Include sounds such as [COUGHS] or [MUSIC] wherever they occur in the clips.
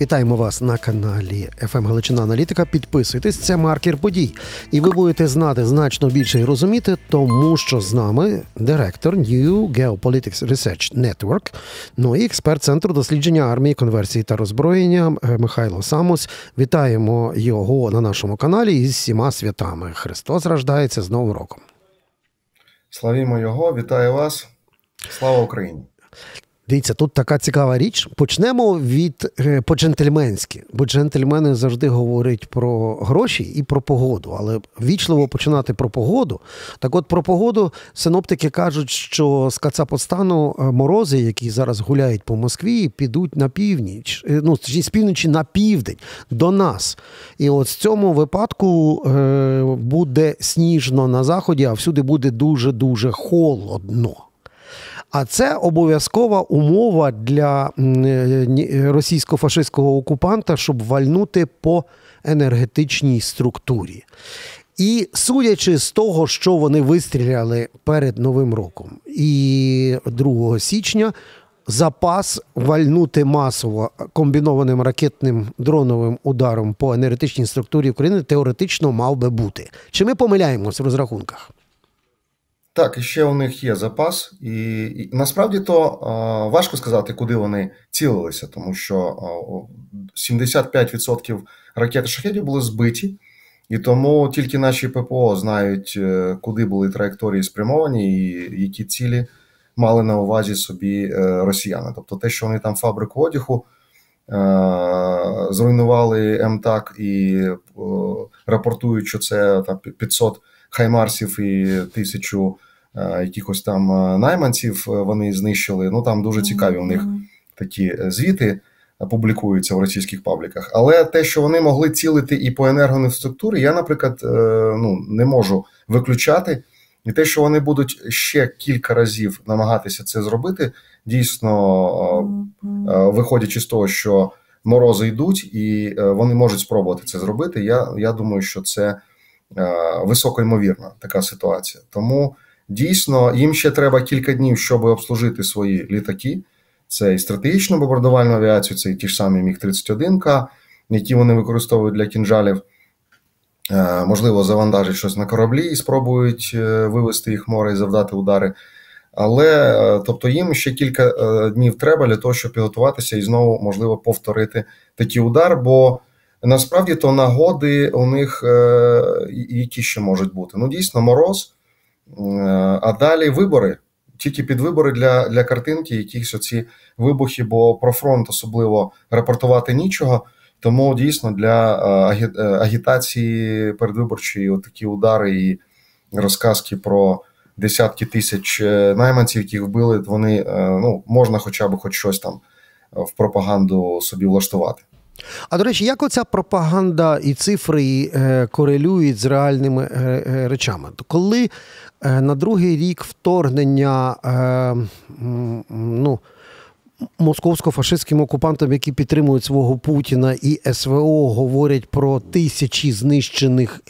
Вітаємо вас на каналі «ФМ Галичина Аналітика. Підписуйтесь, це маркер подій. І ви будете знати значно більше і розуміти, тому що з нами директор New Geopolitics Research Network, ну і експерт Центру дослідження армії, конверсії та роззброєння е, Михайло Самус. Вітаємо його на нашому каналі із всіма святами. Христос рождається з Новим роком. Славімо Його, вітаю вас. Слава Україні! Дивіться, тут така цікава річ. Почнемо від е, по-джентльменськи, бо джентльмени завжди говорять про гроші і про погоду. Але вічливо починати про погоду. Так, от про погоду синоптики кажуть, що з Кацапостану е, морози, які зараз гуляють по Москві, підуть на північ, е, ну з півночі на південь до нас. І от в цьому випадку буде сніжно на заході, а всюди буде дуже дуже холодно. А це обов'язкова умова для е, російсько-фашистського окупанта, щоб вальнути по енергетичній структурі. І судячи з того, що вони вистріляли перед Новим роком і 2 січня. Запас вальнути масово комбінованим ракетним дроновим ударом по енергетичній структурі України теоретично мав би бути. Чи ми помиляємось в розрахунках? Так, і ще у них є запас, і, і насправді то а, важко сказати, куди вони цілилися, тому що а, 75% ракет і шахетів були збиті, і тому тільки наші ППО знають, е, куди були траєкторії спрямовані, і які цілі мали на увазі собі е, росіяни. Тобто, те, що вони там фабрику одягу е, зруйнували МТАК і рапортують, що це там 500 хаймарсів і тисячу. Е, якихось там е, найманців е, вони знищили. Ну там дуже цікаві у них такі звіти публікуються в російських пабліках. Але те, що вони могли цілити і по енергоінфраструктурі, я, наприклад, ну не можу виключати. І те, що вони будуть ще кілька разів намагатися це зробити, дійсно виходячи з того, що морози йдуть, і вони можуть спробувати це зробити. Я я думаю, що це високо ймовірна така ситуація. Тому Дійсно, їм ще треба кілька днів, щоб обслужити свої літаки. Це і стратегічну бомбардувальну авіацію, це і ті ж самі Міг-31К, які вони використовують для кінжалів. Е, можливо, завантажать щось на кораблі і спробують е, вивести їх море і завдати удари. Але е, тобто їм ще кілька днів треба для того, щоб підготуватися і знову можливо повторити такий удар. Бо насправді то нагоди у них які ще можуть бути. Ну, дійсно, мороз. А далі вибори, тільки під вибори для для картинки, якісь оці вибухи, бо про фронт особливо рапортувати нічого. Тому дійсно для е, агітації передвиборчої такі удари і розказки про десятки тисяч е, найманців, яких вбили, вони е, ну можна, хоча б хоч щось там в пропаганду собі влаштувати. А до речі, як оця пропаганда і цифри корелюють з реальними речами? Коли на другий рік вторгнення ну, московсько-фашистським окупантам, які підтримують свого Путіна і СВО, говорять про тисячі знищених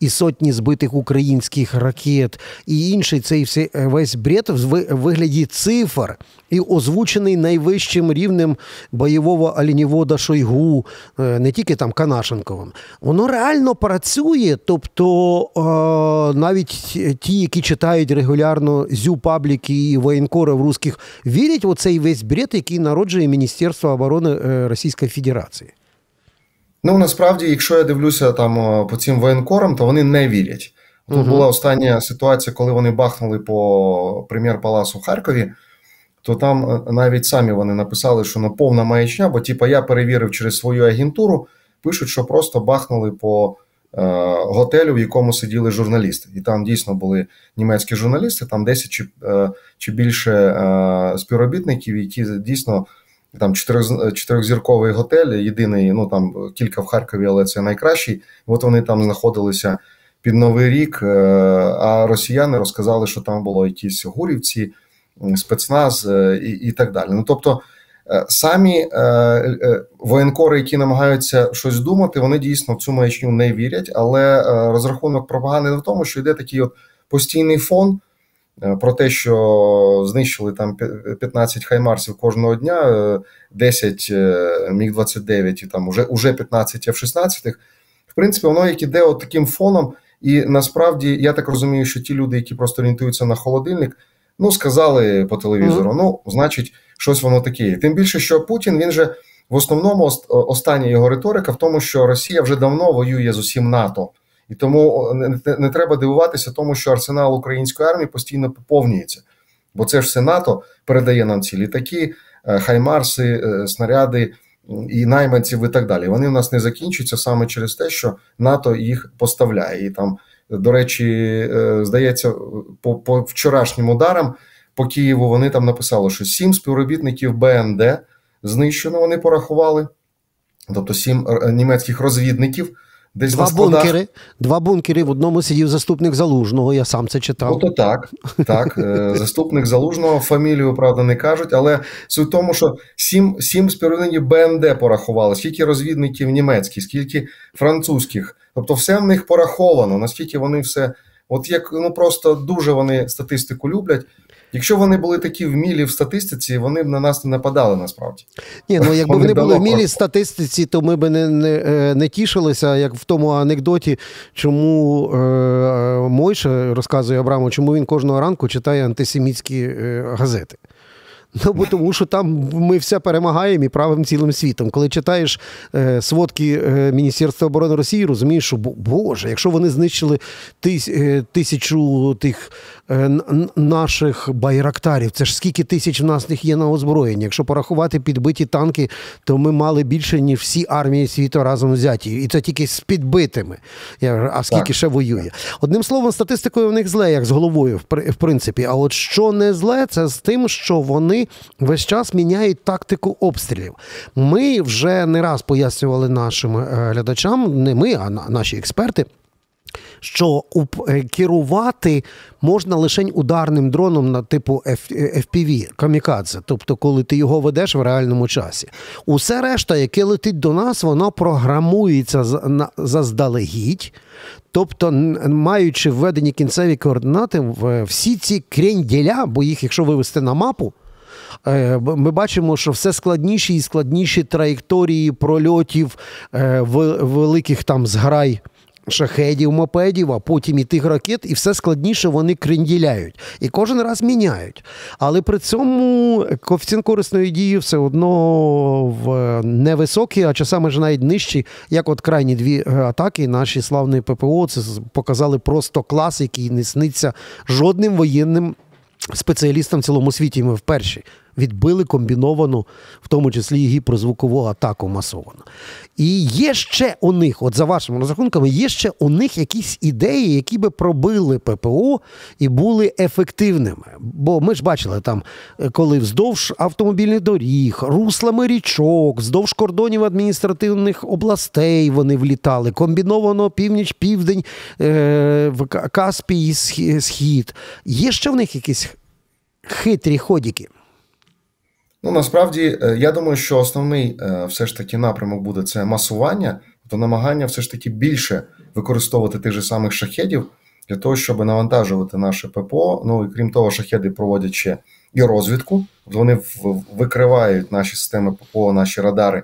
і сотні збитих українських ракет, і інший цей весь бред в вигляді цифр і озвучений найвищим рівнем бойового алінівода Шойгу, е, не тільки там Канашенковим, воно реально працює. Тобто е, навіть ті, які читають регулярно зю пабліки і воєнкори в русських, вірять в оцей весь бред, який народжує Міністерство оборони е, Російської Федерації. Ну насправді, якщо я дивлюся там по цим воєнкорам, то вони не вірять. Тут угу. була остання ситуація, коли вони бахнули по прем'єр-паласу Харкові то там е, навіть самі вони написали, що на повна маячня, бо типа я перевірив через свою агентуру, пишуть, що просто бахнули по е, готелю, в якому сиділи журналісти. І там дійсно були німецькі журналісти, там 10 чи е, чи більше е, співробітників, які дійсно там чотирьохзірковий готель, єдиний, ну там кілька в Харкові, але це найкращий. От вони там знаходилися під Новий рік, е, а росіяни розказали, що там було якісь гурівці спецназ е, і і так далі. Ну тобто е, самі е, воєнкори, які намагаються щось думати, вони дійсно в цю маячню не вірять. Але розрахунок пропаганди в тому, що йде такий постійний фон. про те, що знищили там 15 хаймарсів кожного дня, 10 міг 29 і там уже уже 15 F-16, в принципі, воно як іде от таким фоном. І насправді я так розумію, що ті люди, які просто орієнтуються на холодильник, ну сказали по телевізору, mm-hmm. ну значить, щось воно таке. Тим більше, що Путін він же в основному остання його риторика в тому, що Росія вже давно воює з усім НАТО, і тому не, не треба дивуватися, тому що арсенал української армії постійно поповнюється, бо це ж все НАТО передає нам ці літаки, е, хаймарси, е, снаряди. І найманців, і так далі. Вони в нас не закінчуються саме через те, що НАТО їх поставляє. І там, до речі, е, здається, по по вчорашнім ударам по Києву вони там написали, що сім співробітників БНД знищено. Вони порахували, тобто сім е, німецьких розвідників. Десь два бункери. Два бункери. В одному сидів заступник залужного. Я сам це читав. Ото так. Так, е, [LAUGHS] заступник залужного, фамілію, правда, не кажуть, але суть в тому, що сім сім співробітників БНД порахували, скільки розвідників німецьких, скільки французьких. Тобто, все в них пораховано, наскільки вони все. От як ну просто дуже вони статистику люблять. Якщо вони були такі вмілі в статистиці, вони б на нас не нападали насправді. Ні, ну якби вони, були вмілі в статистиці, то ми б не не, е, не тішилися, як в тому анекдоті, чому е, Мойша розказує Абраму, чому він кожного ранку читає антисемітські е, газети. Ну, бо тому що там ми все перемагаємо і правим цілим світом. Коли читаєш е, сводки е, Міністерства оборони Росії, розумієш, що Боже, якщо вони знищили тис, е, тисячу тих е, наших байрактарів, це ж скільки тисяч в нас них є на озброєнні. Якщо порахувати підбиті танки, то ми мали більше, ніж всі армії світу разом взяті. І це тільки з підбитими. Я, А скільки так. ще воює? Одним словом, статистикою в них зле, як з головою, в принципі. А от що не зле, це з тим, що вони весь час міняють тактику обстрілів. Ми вже не раз пояснювали нашим е, глядачам, не ми, а наші експерти. Що е, керувати можна лише ударним дроном на типу FPV, е, камікадзе, тобто, коли ти його ведеш в реальному часі. Усе решта, яке летить до нас, воно програмується заздалегідь. Тобто, маючи введені кінцеві координати, всі ці кренділя, бо їх, якщо вивести на мапу. Е, ми бачимо, що все складніші і складніші траєкторії прольотів е, великих там зграй. Шахедів, мопедів, а потім і тих ракет, і все складніше вони кренділяють. І кожен раз міняють. Але при цьому коефіцієнт корисної дії все одно в невисокий, а часами ж навіть нижчий, як от крайні дві атаки, наші славні ППО це показали просто клас, який не сниться жодним воєнним спеціалістам в цілому світі. Ми вперше відбили комбіновану, в тому числі і гіпрозвукову атаку масовану. І є ще у них, от за вашими розрахунками, є ще у них якісь ідеї, які би пробили ППО і були ефективними. Бо ми ж бачили там, коли вздовж автомобільних доріг, руслами річок, вздовж кордонів адміністративних областей вони влітали, комбіновано північ-південь, е, Каспій схід. Є ще в них якісь хитрі ходіки? Ну насправді е, я думаю, що основний е, все ж таки напрямок буде це масування, то намагання все ж таки більше використовувати тих же самих шахедів для того, щоб навантажувати наше ППО. Ну і крім того, шахеди проводять ще і розвідку. Вони викривають наші системи ППО, наші радари,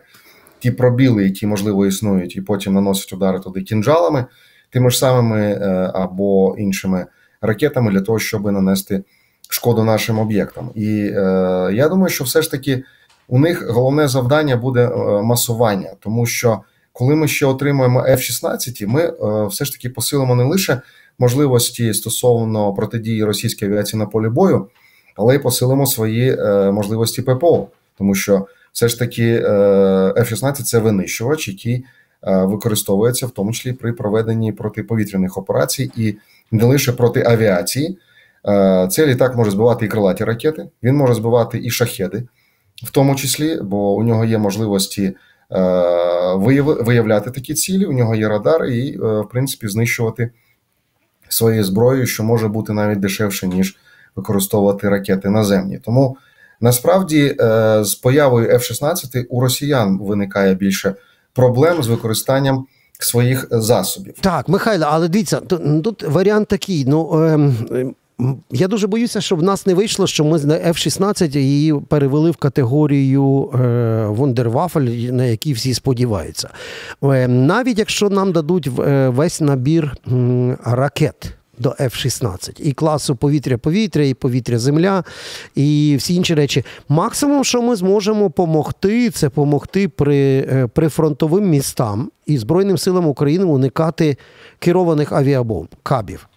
ті пробіли, які можливо існують, і потім наносять удари туди кінжалами, тими ж самими е, або іншими ракетами для того, щоб нанести шкоду нашим об'єктам. І е, я думаю, що все ж таки у них головне завдання буде е, масування, тому що коли ми ще отримуємо F-16, ми е, все ж таки посилимо не лише можливості стосовно протидії російської авіації на полі бою, але й посилимо свої е, можливості ППО, тому що все ж таки е, F-16 це винищувач, який е, використовується в тому числі при проведенні протиповітряних операцій і не лише проти авіації. Е, цей літак може збивати і крилаті ракети, він може збивати і шахеди, в тому числі, бо у нього є можливості е, виявляти такі цілі, у нього є радар, і, е, в принципі, знищувати своєю зброєю, що може бути навіть дешевше, ніж використовувати ракети наземні. Тому насправді з появою F-16 у росіян виникає більше проблем з використанням своїх засобів. Так, Михайло, але дивіться, тут, тут варіант такий. Ну ем, Я дуже боюся, щоб в нас не вийшло, що ми з F-16 її перевели в категорію е, Вундервафель, на якій всі сподіваються. Е, навіть якщо нам дадуть е, весь набір ракет. До F-16 і класу повітря-повітря, і повітря-земля, і всі інші речі. Максимум, що ми зможемо допомогти, це допомогти при, при фронтовим містам і Збройним силам України уникати керованих авіабомб, кабів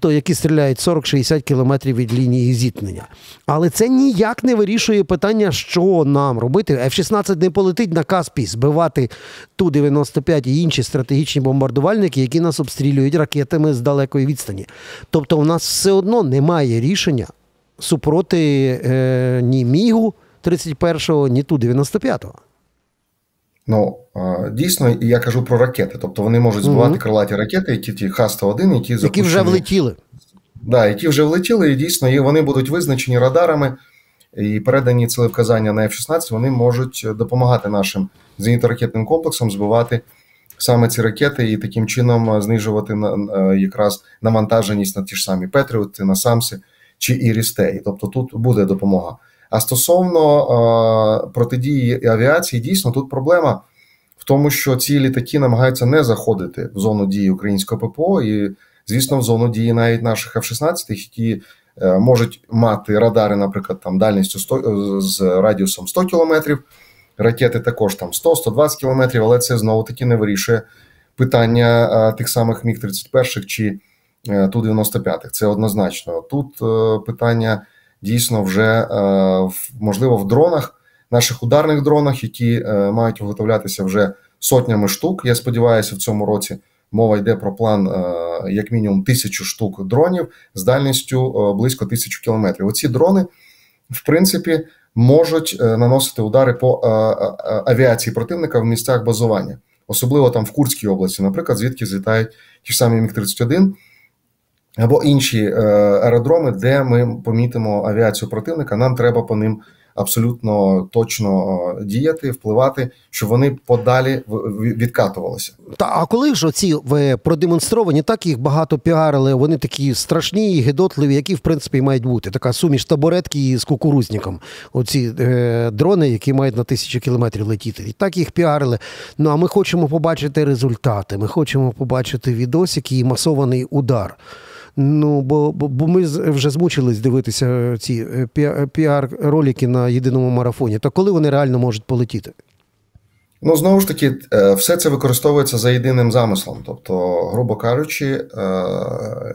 то які стріляють 40-60 кілометрів від лінії зіткнення. Але це ніяк не вирішує питання, що нам робити. F-16 не полетить на Каспій збивати Ту-95 і інші стратегічні бомбардувальники, які нас обстрілюють ракетами з далекої відстані. Тобто, у нас все одно немає рішення супроти е, ні Мігу 31-го, ні Ту-95. Ну дійсно, я кажу про ракети. Тобто вони можуть збивати угу. крилаті ракети, які ті Х-101, які запущені. Які вже влетіли. Да, які вже влетіли, і дійсно вони будуть визначені радарами і передані цілевказання на F-16, вони можуть допомагати нашим зенітно-ракетним комплексам збивати саме ці ракети і таким чином знижувати якраз навантаженість на ті ж самі Петріоти, на Самси чи Ірістеї. Тобто тут буде допомога. А стосовно е, протидії авіації, дійсно тут проблема в тому, що ці літаки намагаються не заходити в зону дії українського ППО, і, звісно, в зону дії навіть наших F-16, які е, можуть мати радари, наприклад, там дальністю 100, з радіусом 100 кілометрів, ракети також там 100-120 кілометрів, але це знову таки не вирішує питання е, тих самих Міг 31 чи ту 95 Це однозначно. Тут питання дійсно вже е, можливо в дронах, наших ударних дронах, які е, мають виготовлятися вже сотнями штук. Я сподіваюся, в цьому році мова йде про план е, як мінімум тисячу штук дронів з дальністю близько тисячу кілометрів. Оці дрони, в принципі, можуть наносити удари по авіації противника в місцях базування, особливо там в Курській області, наприклад, звідки злітають ті ж самі Міг 31 або інші е, аеродроми, де ми помітимо авіацію противника. Нам треба по ним абсолютно точно е, діяти, впливати, щоб вони подалі відкатувалися. Та а коли ж оці продемонстровані, так їх багато піарили. Вони такі страшні, і гидотливі, які в принципі мають бути. Така суміш табуретки з кукурузником. Оці е, дрони, які мають на тисячу кілометрів летіти, і так їх піарили. Ну а ми хочемо побачити результати. Ми хочемо побачити відосики і масований удар. Ну, бо бо, ми вже змучились дивитися ці е, піар-ролики на єдиному марафоні. То коли вони реально можуть полетіти? Ну, знову ж таки, е, все це використовується за єдиним замислом. Тобто, грубо кажучи, е,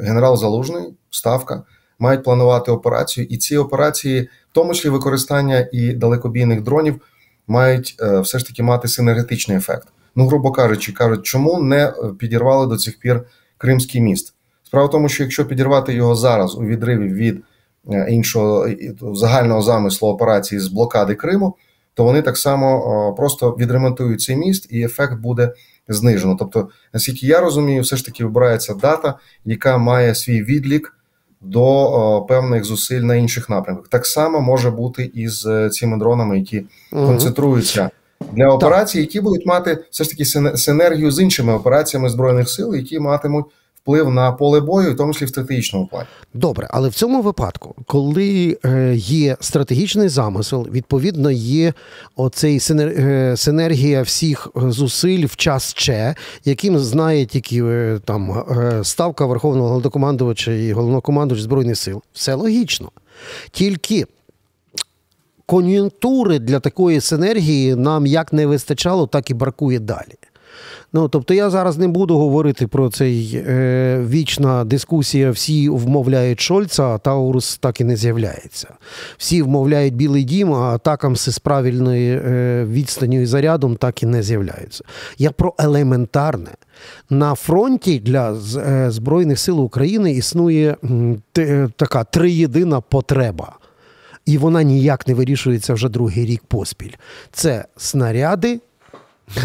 генерал Залужний, ставка, мають планувати операцію, і ці операції, в тому числі використання і далекобійних дронів, мають все ж таки мати синергетичний ефект. Ну, грубо кажучи, кажуть, чому не підірвали до цих пір Кримський міст? Справа в тому, що якщо підірвати його зараз у відриві від е, іншого загального замислу операції з блокади Криму, то вони так само просто відремонтують цей міст, і ефект буде знижено. Тобто, наскільки я розумію, все ж таки вибирається дата, яка має свій відлік до певних зусиль на інших напрямках. Так само може бути і з е, цими дронами, які угу. концентруються. Для операцій, які будуть мати все ж таки синергію з іншими операціями збройних сил, які матимуть вплив на поле бою, в тому числі в стратегічному плані. Добре, але в цьому випадку, коли е, є стратегічний замисел, відповідно є оцей е, синергія всіх зусиль в час Че, яким знає тільки е, там ставка Верховного Головнокомандувача і головнокомандувач Збройних сил. Все логічно. Тільки. Кон'юнктури для такої синергії нам як не вистачало, так і бракує далі. Ну тобто я зараз не буду говорити про цей е, вічна дискусія. Всі вмовляють Шольца, а Таурус так і не з'являється. Всі вмовляють Білий Дім, а атакамси з правильною е, відстанню і зарядом так і не з'являються. Я про елементарне. На фронті для е, Збройних сил України існує т, така триєдина потреба. І вона ніяк не вирішується вже другий рік поспіль. Це снаряди,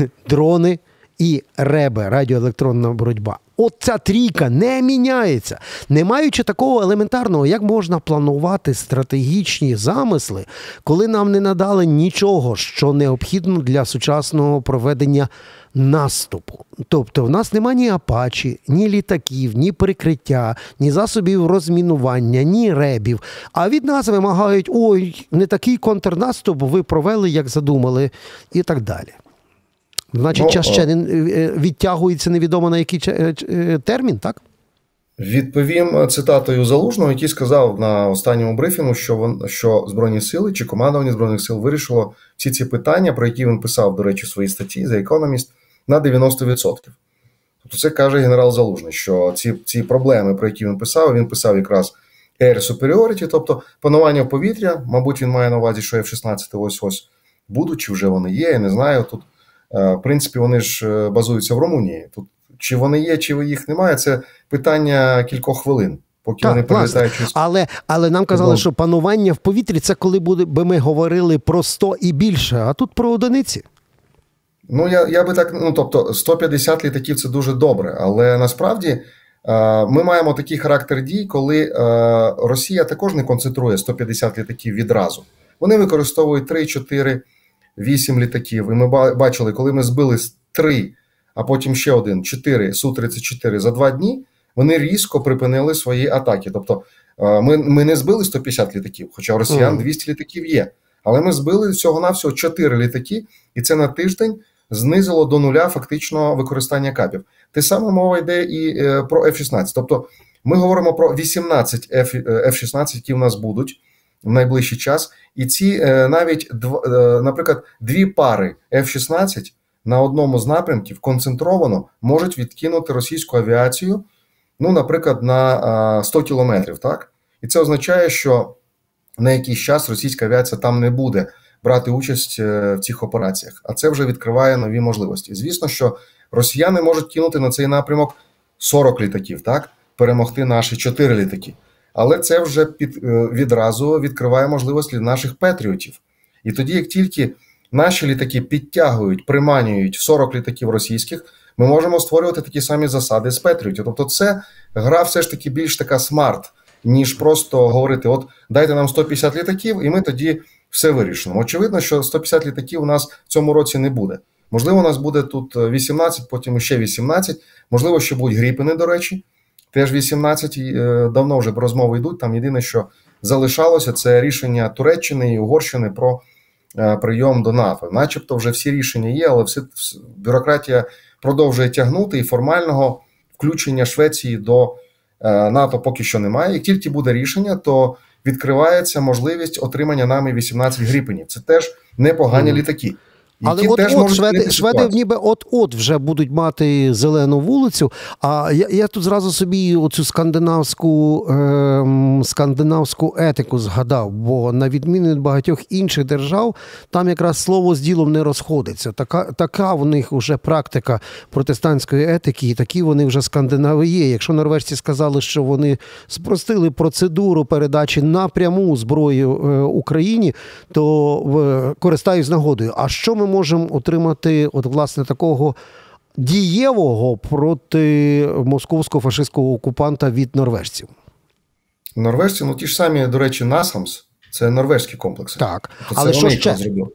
[LAUGHS] дрони і РЕБЕ радіоелектронна боротьба. от ця трійка не міняється, не маючи такого елементарного, як можна планувати стратегічні замисли, коли нам не надали нічого, що необхідно для сучасного проведення наступу. Тобто, в нас немає ні апачі, ні літаків, ні прикриття, ні засобів розмінування, ні ребів. А від нас вимагають: ой, не такий контрнаступ ви провели, як задумали, і так далі. Значить, ну, час ще е, відтягується невідомо на який е, е, термін, так? Відповім цитатою залужного, який сказав на останньому брифінгу, що вон, що Збройні сили чи командування Збройних сил вирішило всі ці питання, про які він писав, до речі, в своїй статті за Economist, на 90%. Тобто, це каже генерал Залужний, що ці ці проблеми, про які він писав, він писав якраз Air Superiority, тобто панування повітря, мабуть, він має на увазі, що F-16 ось ось будуть, чи вже вони є, я не знаю. Тут, е, в принципі, вони ж е, базуються в Румунії. Тут чи вони є, чи їх немає, це питання кількох хвилин. Поки так, вони прилітають. Але але нам казали, що панування в повітрі це коли би ми говорили про 100 і більше, а тут про одиниці. Ну, я я би так, ну тобто, 150 літаків це дуже добре, але насправді е, ми маємо такий характер дій, коли е, Росія також не концентрує 150 літаків відразу. Вони використовують 3, 4, 8 літаків. І ми бачили, коли ми збили 3, а потім ще один, 4 Су-34 за два дні, вони різко припинили свої атаки. Тобто, е, ми ми не збили 150 літаків, хоча у росіян 200 літаків є. Але ми збили всього-навсього 4 літаки, і це на тиждень знизило до нуля фактично використання капів. Те саме мова йде і е, про F-16. Тобто ми говоримо про 18 F-16, які в нас будуть в найближчий час, і ці е, навіть е, наприклад, дві пари F-16 на одному з напрямків концентровано можуть відкинути російську авіацію, ну, наприклад, на 100 кілометрів. Так, і це означає, що на якийсь час російська авіація там не буде брати участь е, в цих операціях. А це вже відкриває нові можливості. Звісно, що росіяни можуть кинути на цей напрямок 40 літаків, так перемогти наші 4 літаки. Але це вже під е, відразу відкриває можливості для наших патріотів. І тоді, як тільки наші літаки підтягують, приманюють 40 літаків російських, ми можемо створювати такі самі засади з патріотів. Тобто, це гра все ж таки більш така смарт, ніж просто говорити: от дайте нам 150 літаків, і ми тоді все вирішено. Очевидно, що 150 літаків у нас в цьому році не буде. Можливо, у нас буде тут 18, потім ще 18. Можливо, ще будуть гріпини, до речі. Теж 18 е, давно вже розмови йдуть. Там єдине, що залишалося, це рішення Туреччини і Угорщини про е, прийом до НАТО. Начебто, вже всі рішення є, але все бюрократія продовжує тягнути і формального включення Швеції до е, НАТО поки що немає. Як тільки буде рішення, то відкривається можливість отримання нами 18 гріпенів. Це теж непогані mm. літаки. Але от теж от шведи, шведи ніби от-от вже будуть мати зелену вулицю. А я я тут зразу собі оцю скандинавську е, скандинавську етику згадав, бо на відміну від багатьох інших держав, там якраз слово з ділом не розходиться. Така така в них вже практика протестантської етики, і такі вони вже скандинави є. Якщо норвежці сказали, що вони спростили процедуру передачі напряму зброї е, Україні, то е, користаюсь нагодою. А що ми можемо отримати от власне такого дієвого проти московського фашистського окупанта від норвежців? Норвежці, ну ті ж самі, до речі, Насамс, це норвежські комплекси. Так, тобто але що ще? Зробили.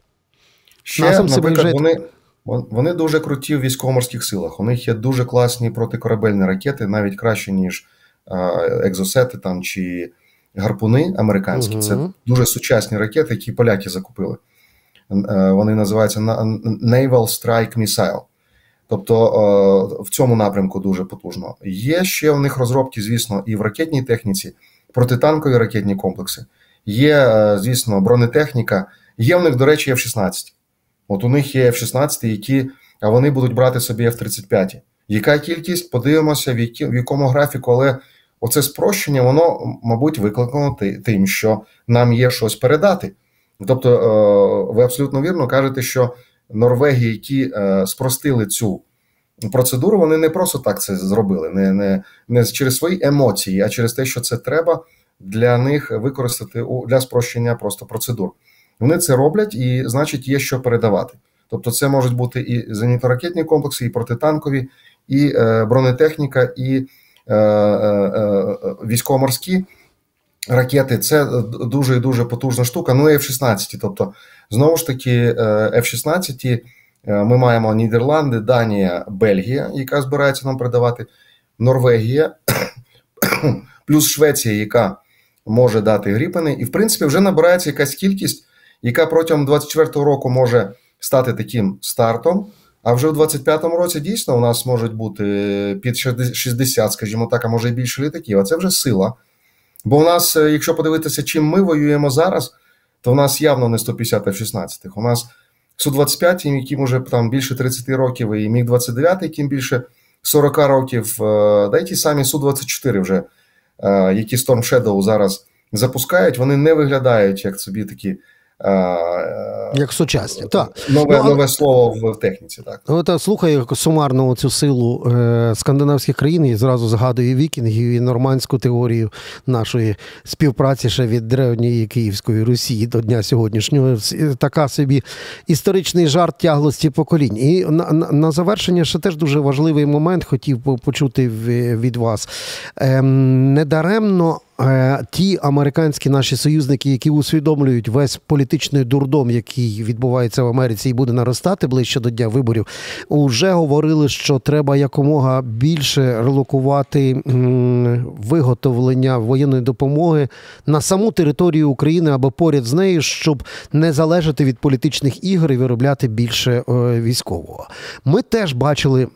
Ще, Насамси наприклад, вони вони дуже круті в військово-морських силах. У них є дуже класні протикорабельні ракети, навіть краще, ніж екзосети там чи гарпуни американські. Угу. Це дуже сучасні ракети, які поляки закупили. Е, вони називаються Naval Strike Missile. Тобто е, в цьому напрямку дуже потужно. Є ще в них розробки, звісно, і в ракетній техніці, протитанкові ракетні комплекси. Є, е, звісно, бронетехніка. Є в них, до речі, F-16. От у них є F-16, які а вони будуть брати собі F-35. Яка кількість? Подивимося, в якому графіку, але оце спрощення, воно, мабуть, викликано тим, що нам є щось передати. Тобто, е, ви абсолютно вірно кажете, що Норвегії, які е, спростили цю процедуру, вони не просто так це зробили, не не, не через свої емоції, а через те, що це треба для них використати для спрощення просто процедур. Вони це роблять і, значить, є що передавати. Тобто, це можуть бути і зенітно-ракетні комплекси, і протитанкові, і бронетехніка, і військово-морські ракети. Це дуже і дуже потужна штука. Ну і F-16. Тобто, знову ж таки, F-16 ми маємо Нідерланди, Данія, Бельгія, яка збирається нам передавати, Норвегія, [COUGHS] плюс Швеція, яка може дати гріпани, і в принципі вже набирається якась кількість, яка протягом 24-го року може стати таким стартом. А вже в 25-му році дійсно у нас можуть бути під 60, скажімо так, а може і більше літаків. А це вже сила. Бо у нас, е, якщо подивитися, чим ми воюємо зараз, то в нас явно не 150 F-16. У нас Су-25, яким уже там більше 30 років, і міг 29 яким більше 40 років, е, да й ті самі Су-24 вже Е, які Storm Shadow зараз запускають, вони не виглядають як собі такі Як сучасні, так. Нове ну, нове слово в техніці, так. Ну, слухаю сумарно цю силу е, скандинавських країн і зразу згадую вікінгів і нормандську теорію нашої співпраці ще від древньої Київської Русі до дня сьогоднішнього. Така собі історичний жарт тяглості поколінь. І на, на, на завершення ще теж дуже важливий момент хотів почути від вас. Ем, недаремно Е, ті американські наші союзники, які усвідомлюють весь політичний дурдом, який відбувається в Америці, і буде наростати ближче до дня виборів, вже говорили, що треба якомога більше релокувати виготовлення воєнної допомоги на саму територію України або поряд з нею, щоб не залежати від політичних ігор і виробляти більше е, військового. Ми теж бачили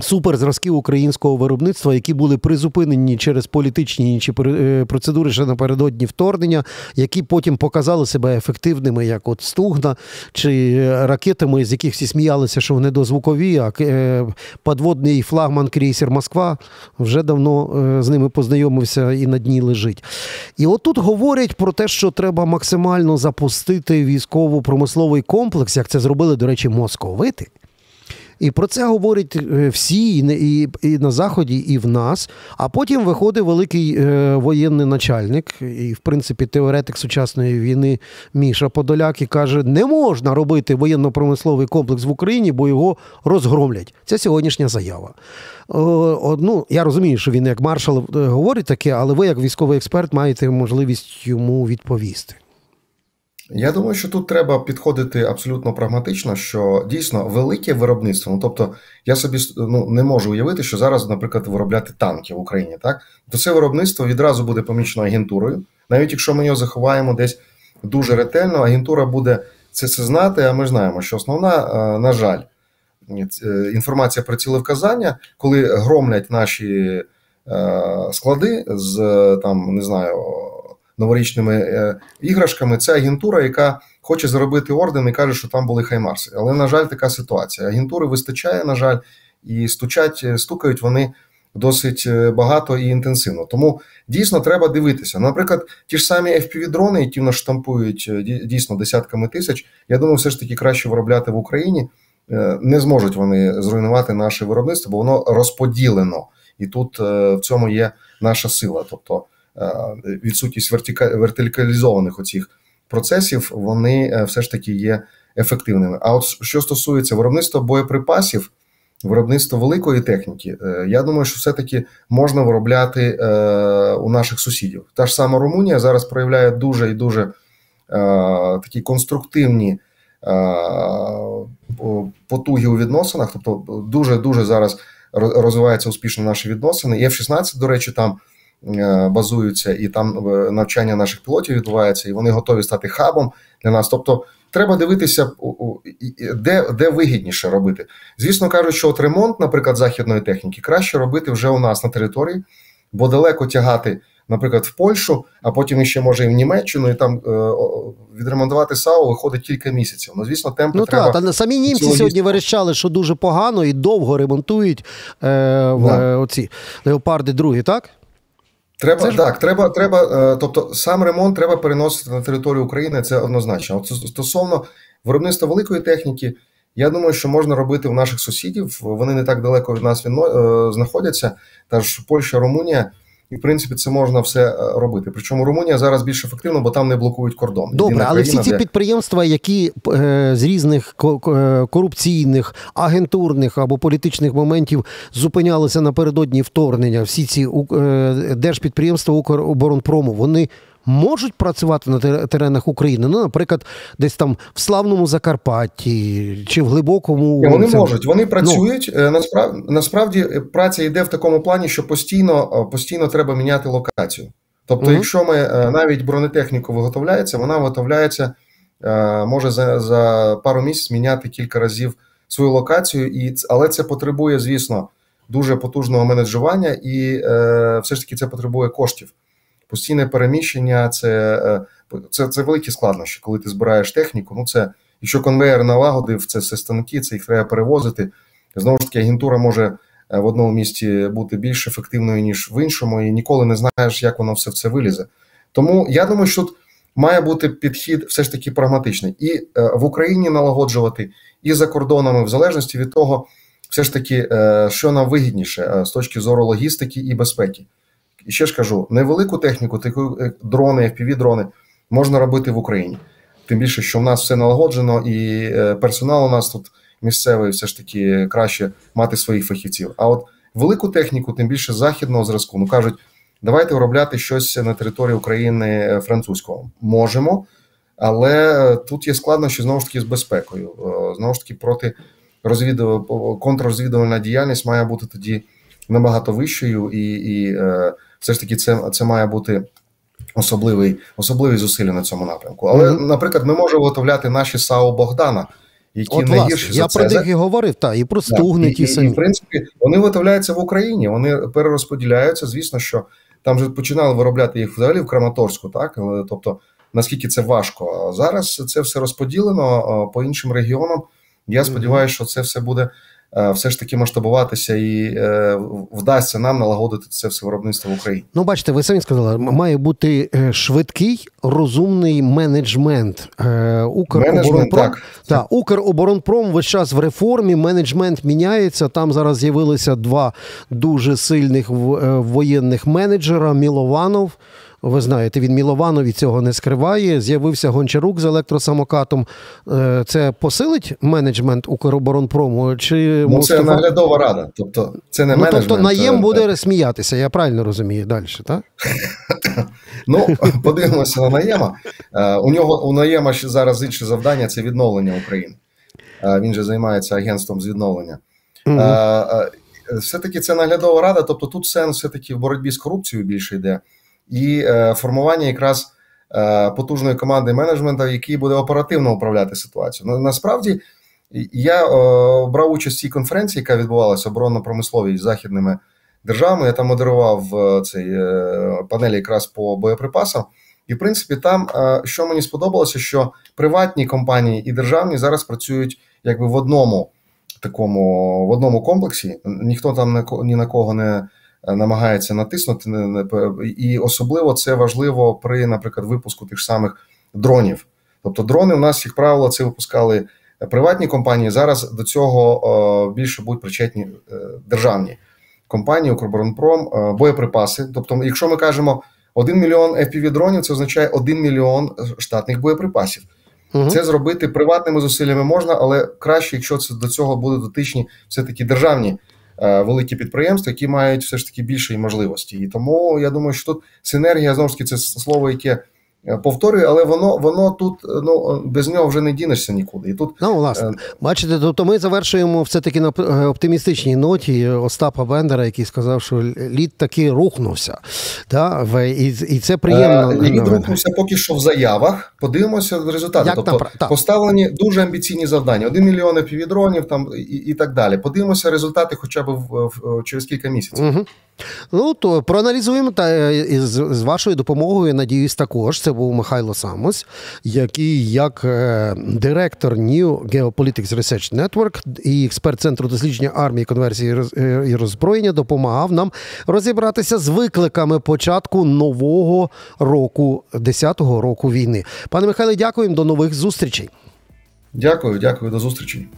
суперзразки українського виробництва, які були призупинені через політичні інші е, процедури ще напередодні вторгнення, які потім показали себе ефективними, як от Стугна чи ракетами, з яких всі сміялися, що вони дозвукові, а е, подводний флагман крейсер Москва вже давно е, з ними познайомився і на дні лежить. І отут говорять про те, що треба максимально запустити військово-промисловий комплекс, як це зробили, до речі, московити. І про це говорять е, всі, і і, на Заході, і в нас. А потім виходить великий е, воєнний начальник, і, в принципі, теоретик сучасної війни Міша Подоляк і каже: не можна робити воєнно-промисловий комплекс в Україні, бо його розгромлять. Це сьогоднішня заява. О, ну, Я розумію, що він як маршал е, говорить таке, але ви, як військовий експерт, маєте можливість йому відповісти. Я думаю, що тут треба підходити абсолютно прагматично, що дійсно велике виробництво. Ну тобто, я собі ну, не можу уявити, що зараз, наприклад, виробляти танки в Україні, так то це виробництво відразу буде помічено агентурою. Навіть якщо ми його заховаємо десь дуже ретельно, агентура буде це це знати. А ми знаємо, що основна, е, на жаль, е, інформація про цілевказання, коли громлять наші е, склади з там не знаю новорічними е, іграшками. Це агентура, яка хоче заробити орден і каже, що там були хаймарси. Але, на жаль, така ситуація. Агентури вистачає, на жаль, і стучать, е, стукають вони. Досить е, багато і інтенсивно. Тому дійсно треба дивитися. Наприклад, ті ж самі FPV-дрони, які нас штампують дійсно десятками тисяч. Я думаю, все ж таки краще виробляти в Україні. Не зможуть вони зруйнувати наше виробництво, бо воно розподілено, і тут в цьому є наша сила. Тобто Е, відсутність вертикалізованих оцих процесів, вони е, все ж таки є ефективними. А от що стосується виробництва боєприпасів, виробництва великої техніки, е, я думаю, що все-таки можна виробляти у наших сусідів. Та ж сама Румунія зараз проявляє дуже і дуже такі конструктивні. Потуги у відносинах, тобто дуже дуже зараз розвиваються успішно наші відносини. І F-16, до речі, там базуються, і там е, навчання наших пілотів відбувається, і вони готові стати хабом для нас. Тобто, треба дивитися, де де вигідніше робити. Звісно, кажуть, що от ремонт, наприклад, західної техніки, краще робити вже у нас на території, бо далеко тягати. Наприклад, в Польщу, а потім ще може і в Німеччину, і там е, відремонтувати САУ виходить кілька місяців. Ну, звісно, темпи ну, треба... Ну так, самі німці сьогодні верещали, що дуже погано і довго ремонтують е, в, е, оці леопарди другі, так? Треба ж... так, треба, треба. Е, тобто, сам ремонт треба переносити на територію України. Це однозначно. От стосовно виробництва великої техніки, я думаю, що можна робити у наших сусідів. Вони не так далеко від нас. Е, знаходяться. Та ж Польща, Румунія. І в принципі це можна все е, робити. Причому Румунія зараз більш ефективно, бо там не блокують кордон. Добре, Єдина але всі ці де- підприємства, які е, з різних е, корупційних, агентурних або політичних моментів зупинялися напередодні вторгнення, всі ці е, держпідприємства Укроборонпрому, вони. Можуть працювати на теренах України, ну, наприклад, десь там в славному Закарпатті чи в глибокому Вони цьому- можуть, вони працюють. Е, Насправді, насправді е, праця йде в такому плані, що постійно, е, постійно треба міняти локацію. Тобто, Мгм. якщо ми навіть бронетехніку виготовляється, вона виготовляється, може за, за пару місяців міняти кілька разів свою локацію, і, але це потребує, звісно, дуже потужного менеджування, і е, все ж таки це потребує коштів. Постійне переміщення це, е, це, це великі складнощі, коли ти збираєш техніку. Ну, це Якщо конвейер налагодив, це все станки, це їх треба перевозити. Знову ж таки, агентура може е, в одному місті бути більш ефективною, ніж в іншому, і ніколи не знаєш, як воно все в це вилізе. Тому я думаю, що тут має бути підхід все ж таки прагматичний. І е, в Україні налагоджувати, і за кордонами, в залежності від того, все ж таки, що нам вигідніше з точки зору логістики і безпеки. І ще ж кажу: невелику техніку, таку дрони, FPV-дрони можна робити в Україні. Тим більше, що в нас все налагоджено, і е, персонал у нас тут місцевий, все ж таки краще мати своїх фахівців. А от велику техніку, тим більше західного зразку, ну кажуть, давайте виробляти щось на території України е, французького. Можемо, але тут є складнощі знову ж таки з безпекою. Е, Знову ж таки, проти розвідувальна контррозвідувальна діяльність має бути тоді набагато вищою, і, і е, все ж таки це, це має бути особливий, особливі зусилля на цьому напрямку. Але, Мгм. наприклад, ми можемо виготовляти наші САУ Богдана, які От, не власне, за я це. про них і говорив, та, і про стугни ті самі. і, в принципі, вони виготовляються в Україні, вони перерозподіляються. Звісно, що там вже починали виробляти їх взагалі в Краматорську, так тобто наскільки це важко. А зараз це все розподілено по іншим регіонам. Я сподіваюся, що це все буде е, все ж таки масштабуватися і е, вдасться нам налагодити це все виробництво в Україні. Ну, бачите, ви самі сказали, має бути е, швидкий, розумний менеджмент. Е, Менеджмент Укроборонпром. так. Та, Укроборонпром весь час в реформі, менеджмент міняється. Там зараз з'явилися два дуже сильних е, воєнних менеджера. Мілованов. Ви знаєте, він Мілованов і цього не скриває. З'явився Гончарук з електросамокатом. Е, Це посилить менеджмент Укроборонпрому? Чи Ну, це наглядова рада. Тобто, це не Ну, менеджмент. тобто наєм е, буде сміятися, я правильно розумію далі, так? [LAUGHS] Ну, подивимося на Наєма. Е, У нього у Наєма ще зараз інше завдання це відновлення України. Він же займається агентством з відновлення. Все-таки це наглядова рада, тобто тут сенс все-таки в боротьбі з корупцією більше йде, і е, формування якраз е, потужної команди менеджменту, який буде оперативно управляти ситуацією. Насправді я е, брав участь в цій конференції, яка відбувалася оборонно-промисловій з західними державами. Я там модерував цей панель якраз по боєприпасам. І, в принципі, там що мені сподобалося, що приватні компанії і державні зараз працюють якби в одному такому в одному комплексі. Ніхто там ні на кого не намагається натиснути. І особливо це важливо при, наприклад, випуску тих самих дронів. Тобто, дрони у нас, як правило, це випускали приватні компанії. Зараз до цього е, більше будуть причетні е, державні компанії, Укроборонпром, е, боєприпаси. Тобто, якщо ми кажемо 1 мільйон fpv дронів, це означає 1 мільйон штатних боєприпасів. Це зробити приватними зусиллями можна, але краще, якщо це до цього будуть дотичні все таки державні великі підприємства, які мають все ж таки більше можливості. І тому я думаю, що тут синергія знову ж таки це слово, яке е, повторюю, але воно воно тут е, ну без нього вже не дінешся нікуди. І тут Ну, власне, Е, бачите, тобто ми завершуємо все-таки на е, оптимістичній ноті Остапа Бендера, який сказав, що лід таки рухнувся. В- І, і це приємно. Е, Лід рухнувся поки що в заявах. Подивимося результати. Як тобто там поставлені дуже амбіційні завдання: 1 мільйон півдронів там і, і так далі. Подивимося результати, хоча б в, в, через кілька місяців. Угу. Ну, то проаналізуємо та е, з, з вашою допомогою, надіюсь, також. Це був Михайло Самос, який як е, директор New Geopolitics Research Network і експерт Центру дослідження армії, конверсії і е, роззброєння допомагав нам розібратися з викликами початку нового року, 10-го року війни. Пане Михайле, дякуємо. До нових зустрічей. Дякую, дякую, до зустрічі.